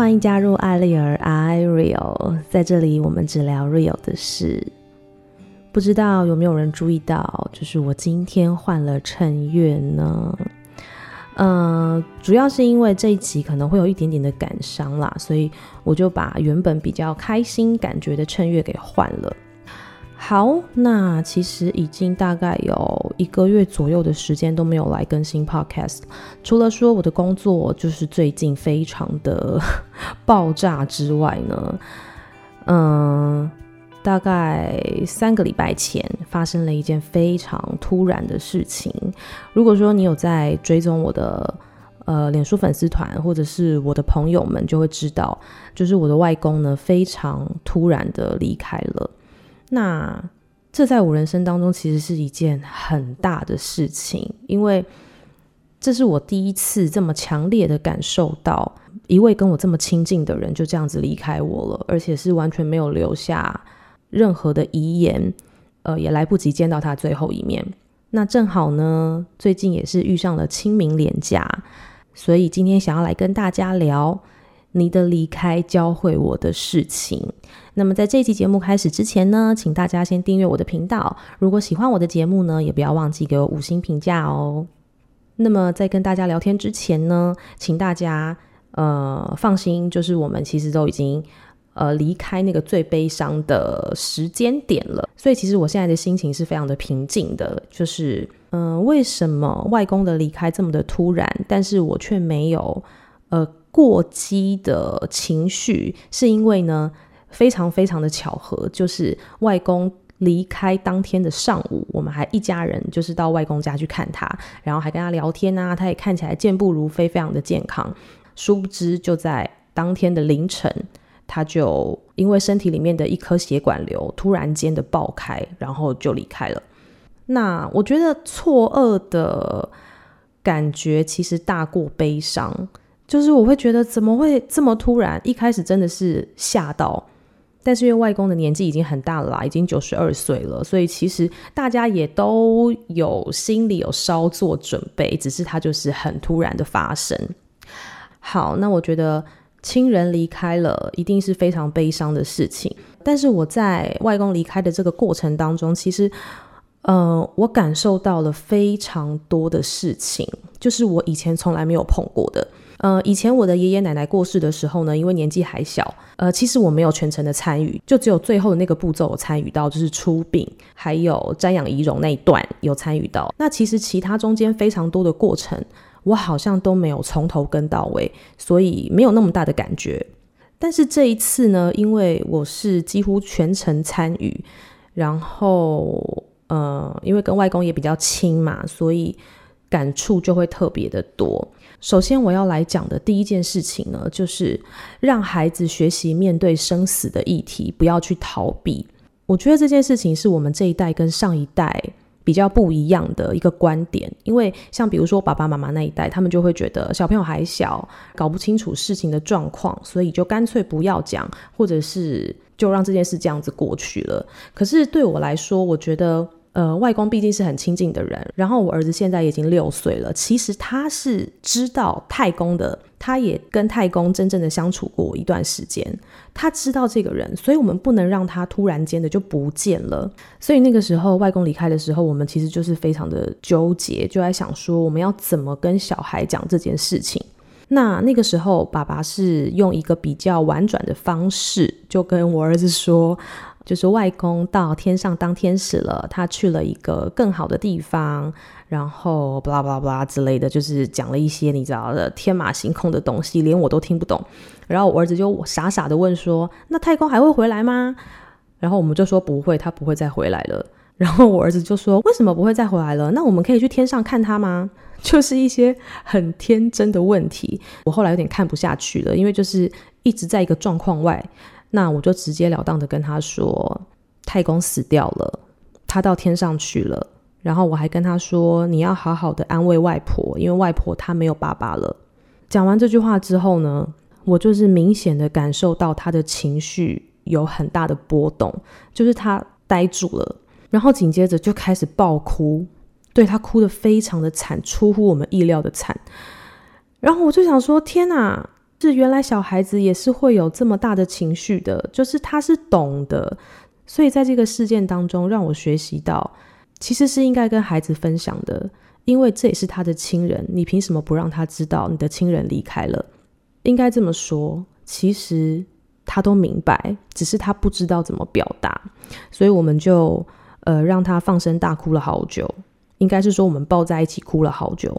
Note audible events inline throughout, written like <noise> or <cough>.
欢迎加入艾丽儿 I Real，在这里我们只聊 Real 的事。不知道有没有人注意到，就是我今天换了衬月呢？嗯、呃，主要是因为这一集可能会有一点点的感伤啦，所以我就把原本比较开心感觉的衬月给换了。好，那其实已经大概有一个月左右的时间都没有来更新 Podcast，除了说我的工作就是最近非常的 <laughs> 爆炸之外呢，嗯。大概三个礼拜前发生了一件非常突然的事情。如果说你有在追踪我的呃脸书粉丝团，或者是我的朋友们，就会知道，就是我的外公呢非常突然的离开了。那这在我人生当中其实是一件很大的事情，因为这是我第一次这么强烈的感受到一位跟我这么亲近的人就这样子离开我了，而且是完全没有留下。任何的遗言，呃，也来不及见到他最后一面。那正好呢，最近也是遇上了清明连假，所以今天想要来跟大家聊你的离开教会我的事情。那么在这期节目开始之前呢，请大家先订阅我的频道。如果喜欢我的节目呢，也不要忘记给我五星评价哦。那么在跟大家聊天之前呢，请大家呃放心，就是我们其实都已经。呃，离开那个最悲伤的时间点了，所以其实我现在的心情是非常的平静的。就是，嗯、为什么外公的离开这么的突然，但是我却没有呃过激的情绪？是因为呢，非常非常的巧合，就是外公离开当天的上午，我们还一家人就是到外公家去看他，然后还跟他聊天啊，他也看起来健步如飞，非常的健康。殊不知，就在当天的凌晨。他就因为身体里面的一颗血管瘤突然间的爆开，然后就离开了。那我觉得错愕的感觉其实大过悲伤，就是我会觉得怎么会这么突然？一开始真的是吓到，但是因为外公的年纪已经很大了，已经九十二岁了，所以其实大家也都有心里有稍作准备，只是他就是很突然的发生。好，那我觉得。亲人离开了，一定是非常悲伤的事情。但是我在外公离开的这个过程当中，其实，呃，我感受到了非常多的事情，就是我以前从来没有碰过的。呃，以前我的爷爷奶奶过世的时候呢，因为年纪还小，呃，其实我没有全程的参与，就只有最后的那个步骤我参与到，就是出殡，还有瞻仰遗容那一段有参与到。那其实其他中间非常多的过程。我好像都没有从头跟到尾，所以没有那么大的感觉。但是这一次呢，因为我是几乎全程参与，然后呃，因为跟外公也比较亲嘛，所以感触就会特别的多。首先我要来讲的第一件事情呢，就是让孩子学习面对生死的议题，不要去逃避。我觉得这件事情是我们这一代跟上一代。比较不一样的一个观点，因为像比如说爸爸妈妈那一代，他们就会觉得小朋友还小，搞不清楚事情的状况，所以就干脆不要讲，或者是就让这件事这样子过去了。可是对我来说，我觉得。呃，外公毕竟是很亲近的人，然后我儿子现在已经六岁了。其实他是知道太公的，他也跟太公真正的相处过一段时间，他知道这个人，所以我们不能让他突然间的就不见了。所以那个时候外公离开的时候，我们其实就是非常的纠结，就在想说我们要怎么跟小孩讲这件事情。那那个时候，爸爸是用一个比较婉转的方式，就跟我儿子说。就是外公到天上当天使了，他去了一个更好的地方，然后巴拉巴拉巴拉之类的，就是讲了一些你知道的天马行空的东西，连我都听不懂。然后我儿子就傻傻的问说：“那太公还会回来吗？”然后我们就说不会，他不会再回来了。然后我儿子就说：“为什么不会再回来了？那我们可以去天上看他吗？”就是一些很天真的问题。我后来有点看不下去了，因为就是一直在一个状况外。那我就直截了当的跟他说，太公死掉了，他到天上去了。然后我还跟他说，你要好好的安慰外婆，因为外婆她没有爸爸了。讲完这句话之后呢，我就是明显的感受到他的情绪有很大的波动，就是他呆住了，然后紧接着就开始爆哭，对，他哭得非常的惨，出乎我们意料的惨。然后我就想说，天哪！是原来小孩子也是会有这么大的情绪的，就是他是懂的。所以在这个事件当中，让我学习到，其实是应该跟孩子分享的，因为这也是他的亲人，你凭什么不让他知道你的亲人离开了？应该这么说，其实他都明白，只是他不知道怎么表达，所以我们就呃让他放声大哭了好久，应该是说我们抱在一起哭了好久，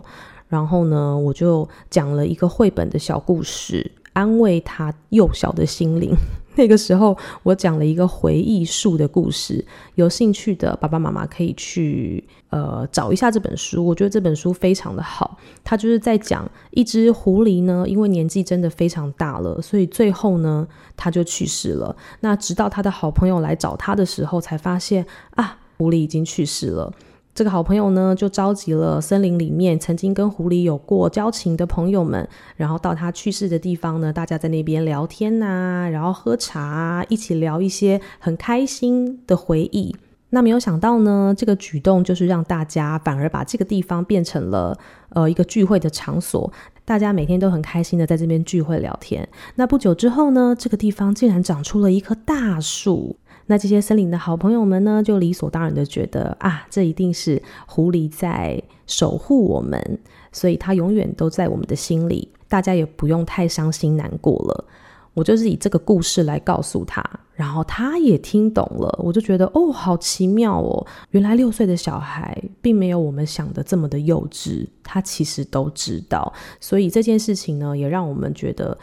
然后呢，我就讲了一个绘本的小故事，安慰他幼小的心灵。<laughs> 那个时候，我讲了一个回忆树的故事，有兴趣的爸爸妈妈可以去呃找一下这本书。我觉得这本书非常的好，它就是在讲一只狐狸呢，因为年纪真的非常大了，所以最后呢，它就去世了。那直到他的好朋友来找他的时候，才发现啊，狐狸已经去世了。这个好朋友呢，就召集了森林里面曾经跟狐狸有过交情的朋友们，然后到他去世的地方呢，大家在那边聊天呐、啊，然后喝茶、一起聊一些很开心的回忆。那没有想到呢，这个举动就是让大家反而把这个地方变成了呃一个聚会的场所，大家每天都很开心的在这边聚会聊天。那不久之后呢，这个地方竟然长出了一棵大树。那这些森林的好朋友们呢，就理所当然的觉得啊，这一定是狐狸在守护我们，所以它永远都在我们的心里，大家也不用太伤心难过了。我就是以这个故事来告诉他，然后他也听懂了。我就觉得哦，好奇妙哦，原来六岁的小孩并没有我们想的这么的幼稚，他其实都知道。所以这件事情呢，也让我们觉得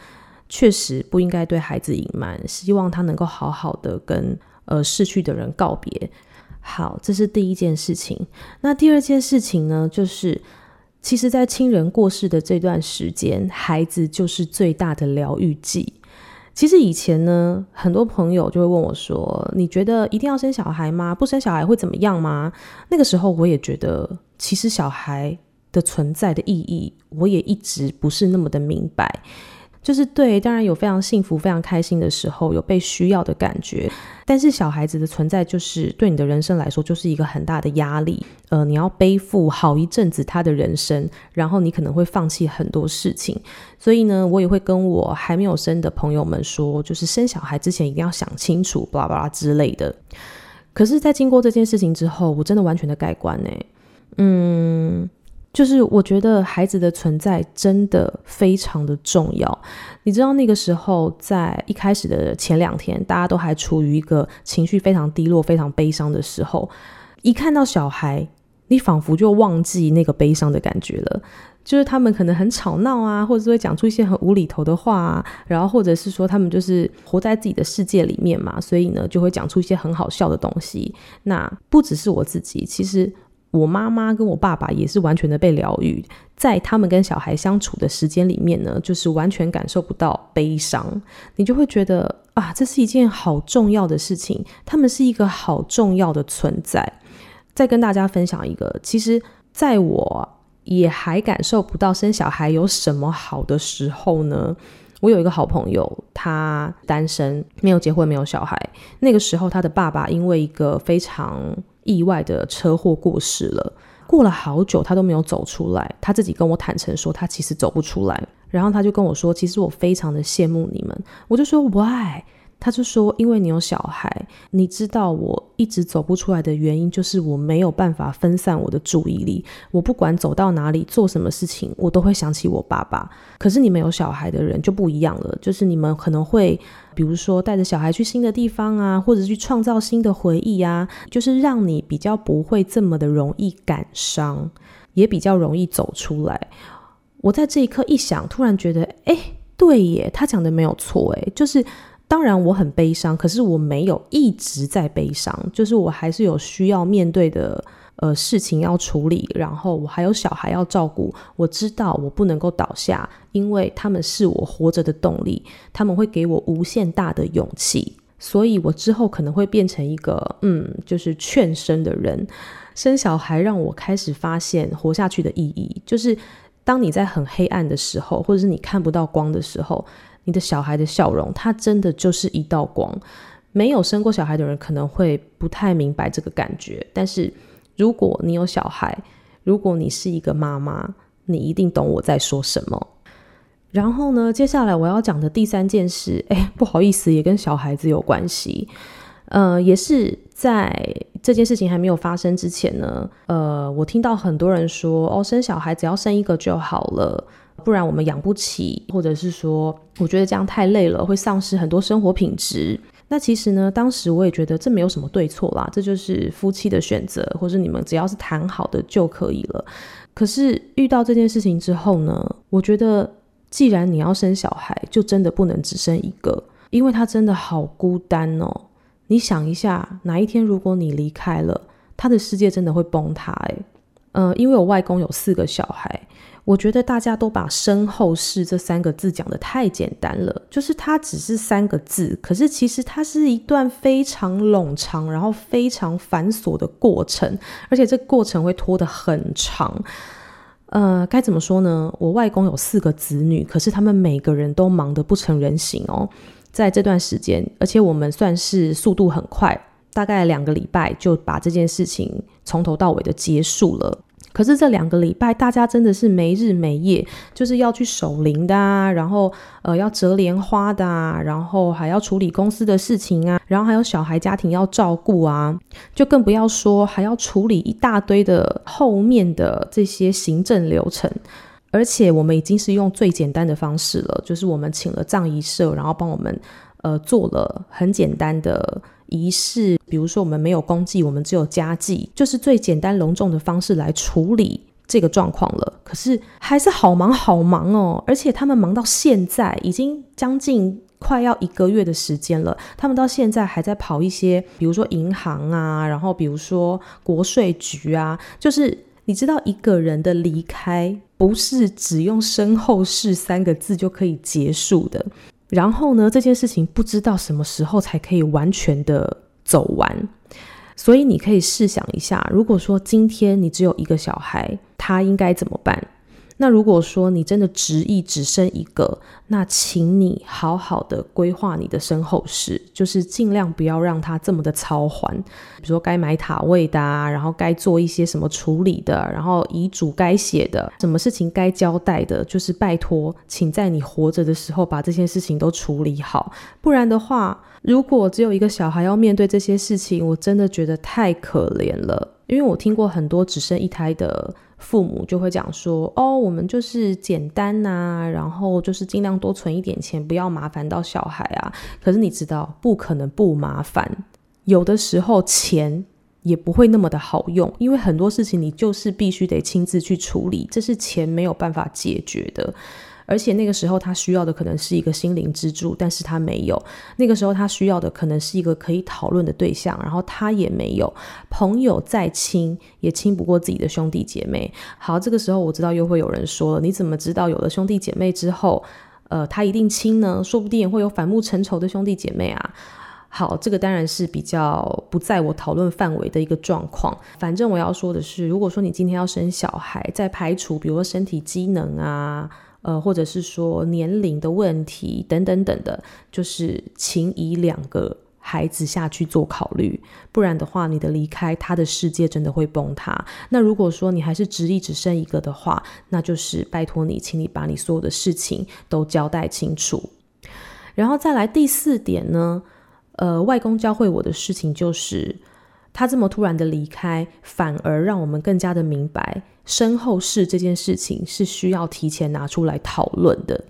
确实不应该对孩子隐瞒，希望他能够好好的跟。呃，逝去的人告别。好，这是第一件事情。那第二件事情呢，就是其实，在亲人过世的这段时间，孩子就是最大的疗愈剂。其实以前呢，很多朋友就会问我说：“你觉得一定要生小孩吗？不生小孩会怎么样吗？”那个时候，我也觉得，其实小孩的存在的意义，我也一直不是那么的明白。就是对，当然有非常幸福、非常开心的时候，有被需要的感觉。但是小孩子的存在，就是对你的人生来说，就是一个很大的压力。呃，你要背负好一阵子他的人生，然后你可能会放弃很多事情。所以呢，我也会跟我还没有生的朋友们说，就是生小孩之前一定要想清楚，巴拉巴拉之类的。可是，在经过这件事情之后，我真的完全的改观呢。嗯。就是我觉得孩子的存在真的非常的重要。你知道那个时候，在一开始的前两天，大家都还处于一个情绪非常低落、非常悲伤的时候，一看到小孩，你仿佛就忘记那个悲伤的感觉了。就是他们可能很吵闹啊，或者是会讲出一些很无厘头的话啊，然后或者是说他们就是活在自己的世界里面嘛，所以呢就会讲出一些很好笑的东西。那不只是我自己，其实。我妈妈跟我爸爸也是完全的被疗愈，在他们跟小孩相处的时间里面呢，就是完全感受不到悲伤，你就会觉得啊，这是一件好重要的事情，他们是一个好重要的存在。再跟大家分享一个，其实在我也还感受不到生小孩有什么好的时候呢，我有一个好朋友，他单身，没有结婚，没有小孩，那个时候他的爸爸因为一个非常意外的车祸过世了，过了好久他都没有走出来。他自己跟我坦诚说，他其实走不出来。然后他就跟我说，其实我非常的羡慕你们。我就说，Why？他就说：“因为你有小孩，你知道我一直走不出来的原因，就是我没有办法分散我的注意力。我不管走到哪里，做什么事情，我都会想起我爸爸。可是你们有小孩的人就不一样了，就是你们可能会，比如说带着小孩去新的地方啊，或者去创造新的回忆啊，就是让你比较不会这么的容易感伤，也比较容易走出来。我在这一刻一想，突然觉得，哎，对耶，他讲的没有错，哎，就是。”当然我很悲伤，可是我没有一直在悲伤，就是我还是有需要面对的呃事情要处理，然后我还有小孩要照顾。我知道我不能够倒下，因为他们是我活着的动力，他们会给我无限大的勇气，所以我之后可能会变成一个嗯，就是劝生的人。生小孩让我开始发现活下去的意义，就是当你在很黑暗的时候，或者是你看不到光的时候。你的小孩的笑容，他真的就是一道光。没有生过小孩的人可能会不太明白这个感觉，但是如果你有小孩，如果你是一个妈妈，你一定懂我在说什么。然后呢，接下来我要讲的第三件事，哎，不好意思，也跟小孩子有关系。呃，也是在这件事情还没有发生之前呢，呃，我听到很多人说，哦，生小孩只要生一个就好了，不然我们养不起，或者是说，我觉得这样太累了，会丧失很多生活品质。那其实呢，当时我也觉得这没有什么对错啦，这就是夫妻的选择，或者你们只要是谈好的就可以了。可是遇到这件事情之后呢，我觉得。既然你要生小孩，就真的不能只生一个，因为他真的好孤单哦。你想一下，哪一天如果你离开了，他的世界真的会崩塌诶。呃，因为我外公有四个小孩，我觉得大家都把身后事这三个字讲得太简单了，就是它只是三个字，可是其实它是一段非常冗长，然后非常繁琐的过程，而且这过程会拖得很长。呃，该怎么说呢？我外公有四个子女，可是他们每个人都忙得不成人形哦。在这段时间，而且我们算是速度很快，大概两个礼拜就把这件事情从头到尾的结束了。可是这两个礼拜，大家真的是没日没夜，就是要去守灵的啊，然后呃要折莲花的啊，然后还要处理公司的事情啊，然后还有小孩家庭要照顾啊，就更不要说还要处理一大堆的后面的这些行政流程。而且我们已经是用最简单的方式了，就是我们请了葬仪社，然后帮我们呃做了很简单的。仪式，比如说我们没有公祭，我们只有家祭，就是最简单隆重的方式来处理这个状况了。可是还是好忙好忙哦，而且他们忙到现在已经将近快要一个月的时间了，他们到现在还在跑一些，比如说银行啊，然后比如说国税局啊，就是你知道一个人的离开不是只用身后事三个字就可以结束的。然后呢，这件事情不知道什么时候才可以完全的走完，所以你可以试想一下，如果说今天你只有一个小孩，他应该怎么办？那如果说你真的执意只生一个，那请你好好的规划你的身后事，就是尽量不要让他这么的操烦。比如说该买塔位的啊，然后该做一些什么处理的，然后遗嘱该写的，什么事情该交代的，就是拜托，请在你活着的时候把这些事情都处理好。不然的话，如果只有一个小孩要面对这些事情，我真的觉得太可怜了。因为我听过很多只生一胎的。父母就会讲说：“哦，我们就是简单呐，然后就是尽量多存一点钱，不要麻烦到小孩啊。”可是你知道，不可能不麻烦。有的时候钱也不会那么的好用，因为很多事情你就是必须得亲自去处理，这是钱没有办法解决的。而且那个时候他需要的可能是一个心灵支柱，但是他没有。那个时候他需要的可能是一个可以讨论的对象，然后他也没有。朋友再亲也亲不过自己的兄弟姐妹。好，这个时候我知道又会有人说了，你怎么知道有了兄弟姐妹之后，呃，他一定亲呢？说不定也会有反目成仇的兄弟姐妹啊。好，这个当然是比较不在我讨论范围的一个状况。反正我要说的是，如果说你今天要生小孩，在排除比如说身体机能啊。呃，或者是说年龄的问题等等等的，就是请以两个孩子下去做考虑，不然的话，你的离开，他的世界真的会崩塌。那如果说你还是执意只生一个的话，那就是拜托你，请你把你所有的事情都交代清楚。然后再来第四点呢，呃，外公教会我的事情就是。他这么突然的离开，反而让我们更加的明白，身后事这件事情是需要提前拿出来讨论的。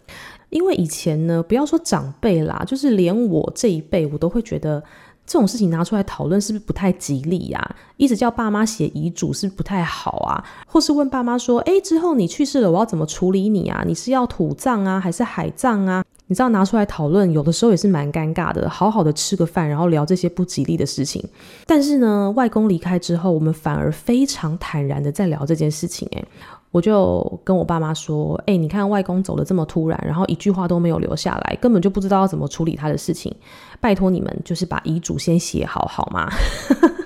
因为以前呢，不要说长辈啦，就是连我这一辈，我都会觉得这种事情拿出来讨论是不是不太吉利呀？一直叫爸妈写遗嘱是不是不太好啊？或是问爸妈说，诶，之后你去世了，我要怎么处理你啊？你是要土葬啊，还是海葬啊？你知道拿出来讨论，有的时候也是蛮尴尬的。好好的吃个饭，然后聊这些不吉利的事情。但是呢，外公离开之后，我们反而非常坦然的在聊这件事情。诶，我就跟我爸妈说：“诶，你看外公走得这么突然，然后一句话都没有留下来，根本就不知道要怎么处理他的事情。拜托你们，就是把遗嘱先写好，好吗？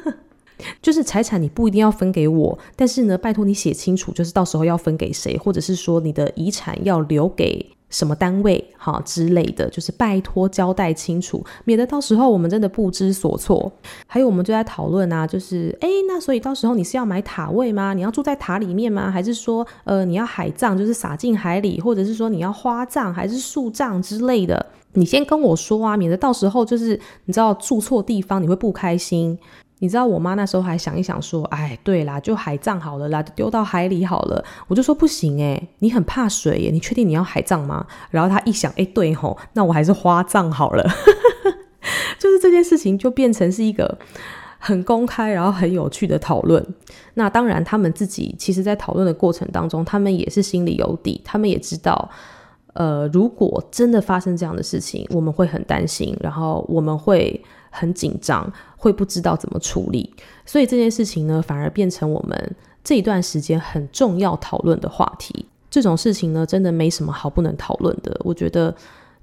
<laughs> 就是财产你不一定要分给我，但是呢，拜托你写清楚，就是到时候要分给谁，或者是说你的遗产要留给。”什么单位哈之类的，就是拜托交代清楚，免得到时候我们真的不知所措。还有，我们就在讨论啊，就是哎，那所以到时候你是要买塔位吗？你要住在塔里面吗？还是说呃你要海葬，就是撒进海里，或者是说你要花葬还是树葬之类的？你先跟我说啊，免得到时候就是你知道住错地方你会不开心。你知道我妈那时候还想一想说，哎，对啦，就海葬好了啦，丢到海里好了。我就说不行诶，你很怕水耶，你确定你要海葬吗？然后她一想，哎，对吼，那我还是花葬好了。<laughs> 就是这件事情就变成是一个很公开，然后很有趣的讨论。那当然，他们自己其实在讨论的过程当中，他们也是心里有底，他们也知道，呃，如果真的发生这样的事情，我们会很担心，然后我们会。很紧张，会不知道怎么处理，所以这件事情呢，反而变成我们这一段时间很重要讨论的话题。这种事情呢，真的没什么好不能讨论的。我觉得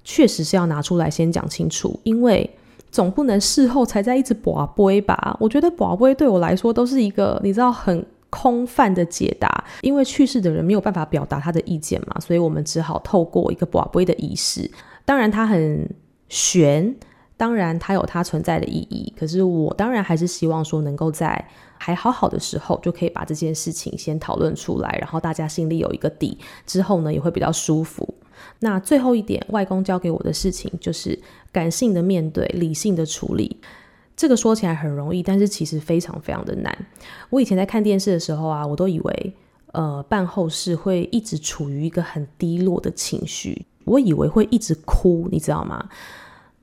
确实是要拿出来先讲清楚，因为总不能事后才在一直跋杯吧。我觉得跋杯对我来说都是一个你知道很空泛的解答，因为去世的人没有办法表达他的意见嘛，所以我们只好透过一个跋杯的仪式。当然，他很玄。当然，它有它存在的意义。可是，我当然还是希望说，能够在还好好的时候，就可以把这件事情先讨论出来，然后大家心里有一个底，之后呢，也会比较舒服。那最后一点，外公教给我的事情就是感性的面对，理性的处理。这个说起来很容易，但是其实非常非常的难。我以前在看电视的时候啊，我都以为，呃，办后事会一直处于一个很低落的情绪，我以为会一直哭，你知道吗？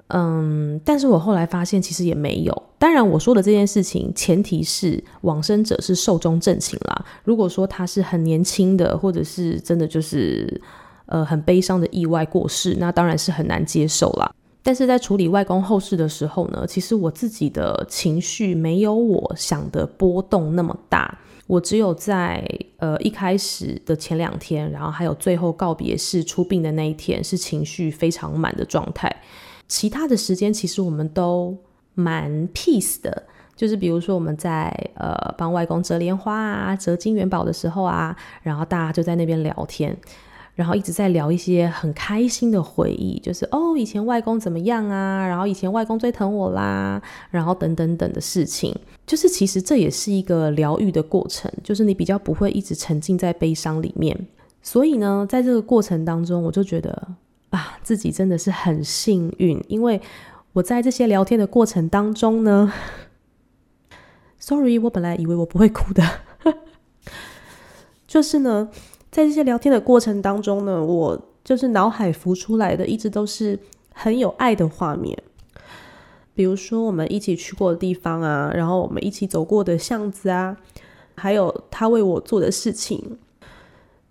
嗯，但是我后来发现其实也没有。当然，我说的这件事情前提是往生者是寿终正寝啦。如果说他是很年轻的，或者是真的就是呃很悲伤的意外过世，那当然是很难接受啦。但是在处理外公后事的时候呢，其实我自己的情绪没有我想的波动那么大。我只有在呃一开始的前两天，然后还有最后告别式出殡的那一天，是情绪非常满的状态。其他的时间其实我们都蛮 peace 的，就是比如说我们在呃帮外公折莲花啊、折金元宝的时候啊，然后大家就在那边聊天，然后一直在聊一些很开心的回忆，就是哦以前外公怎么样啊，然后以前外公最疼我啦，然后等等等的事情，就是其实这也是一个疗愈的过程，就是你比较不会一直沉浸在悲伤里面，所以呢，在这个过程当中，我就觉得。啊，自己真的是很幸运，因为我在这些聊天的过程当中呢，<laughs> sorry，我本来以为我不会哭的，<laughs> 就是呢，在这些聊天的过程当中呢，我就是脑海浮出来的一直都是很有爱的画面，比如说我们一起去过的地方啊，然后我们一起走过的巷子啊，还有他为我做的事情，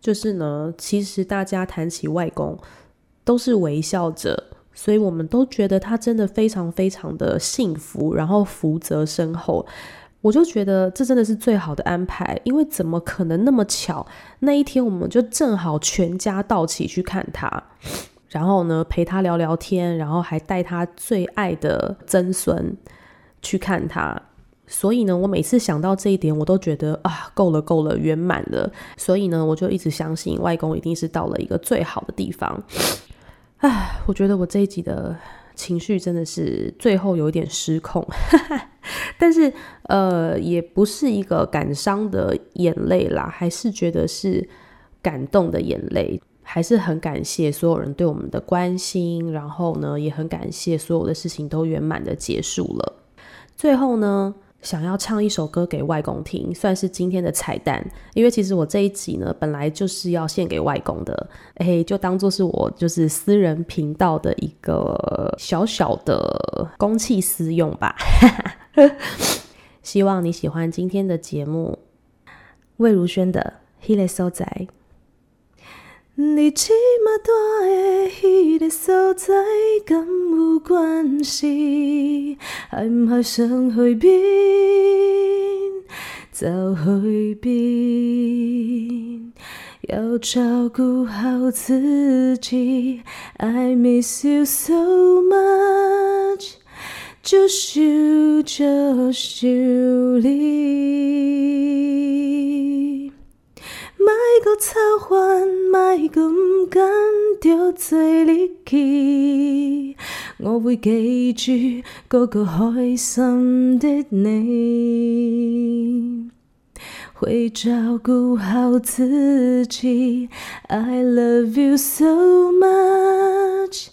就是呢，其实大家谈起外公。都是微笑着，所以我们都觉得他真的非常非常的幸福，然后福泽深厚。我就觉得这真的是最好的安排，因为怎么可能那么巧？那一天我们就正好全家到齐去看他，然后呢陪他聊聊天，然后还带他最爱的曾孙去看他。所以呢，我每次想到这一点，我都觉得啊，够了够了，圆满了。所以呢，我就一直相信外公一定是到了一个最好的地方。唉，我觉得我这一集的情绪真的是最后有一点失控，<laughs> 但是呃，也不是一个感伤的眼泪啦，还是觉得是感动的眼泪，还是很感谢所有人对我们的关心，然后呢，也很感谢所有的事情都圆满的结束了。最后呢，想要唱一首歌给外公听，算是今天的彩蛋。因为其实我这一集呢，本来就是要献给外公的，哎，就当做是我就是私人频道的一个小小的公器私用吧。<laughs> 希望你喜欢今天的节目，魏如萱的《Hele So 在》。你这么大的迄个所在，敢有关系？还不还想回避？走回避？要照顾好自己。I miss you so much，就想就想你。莫阁操烦，莫阁不甘着做你去。我会记住嗰个开心的你，会照顾好自己。I love you so much，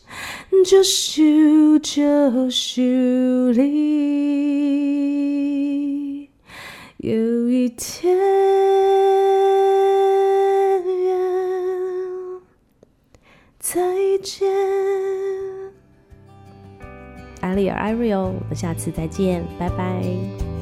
就咻就咻哩，有一天再见。艾丽尔，艾瑞哦，我们下次再见，拜拜。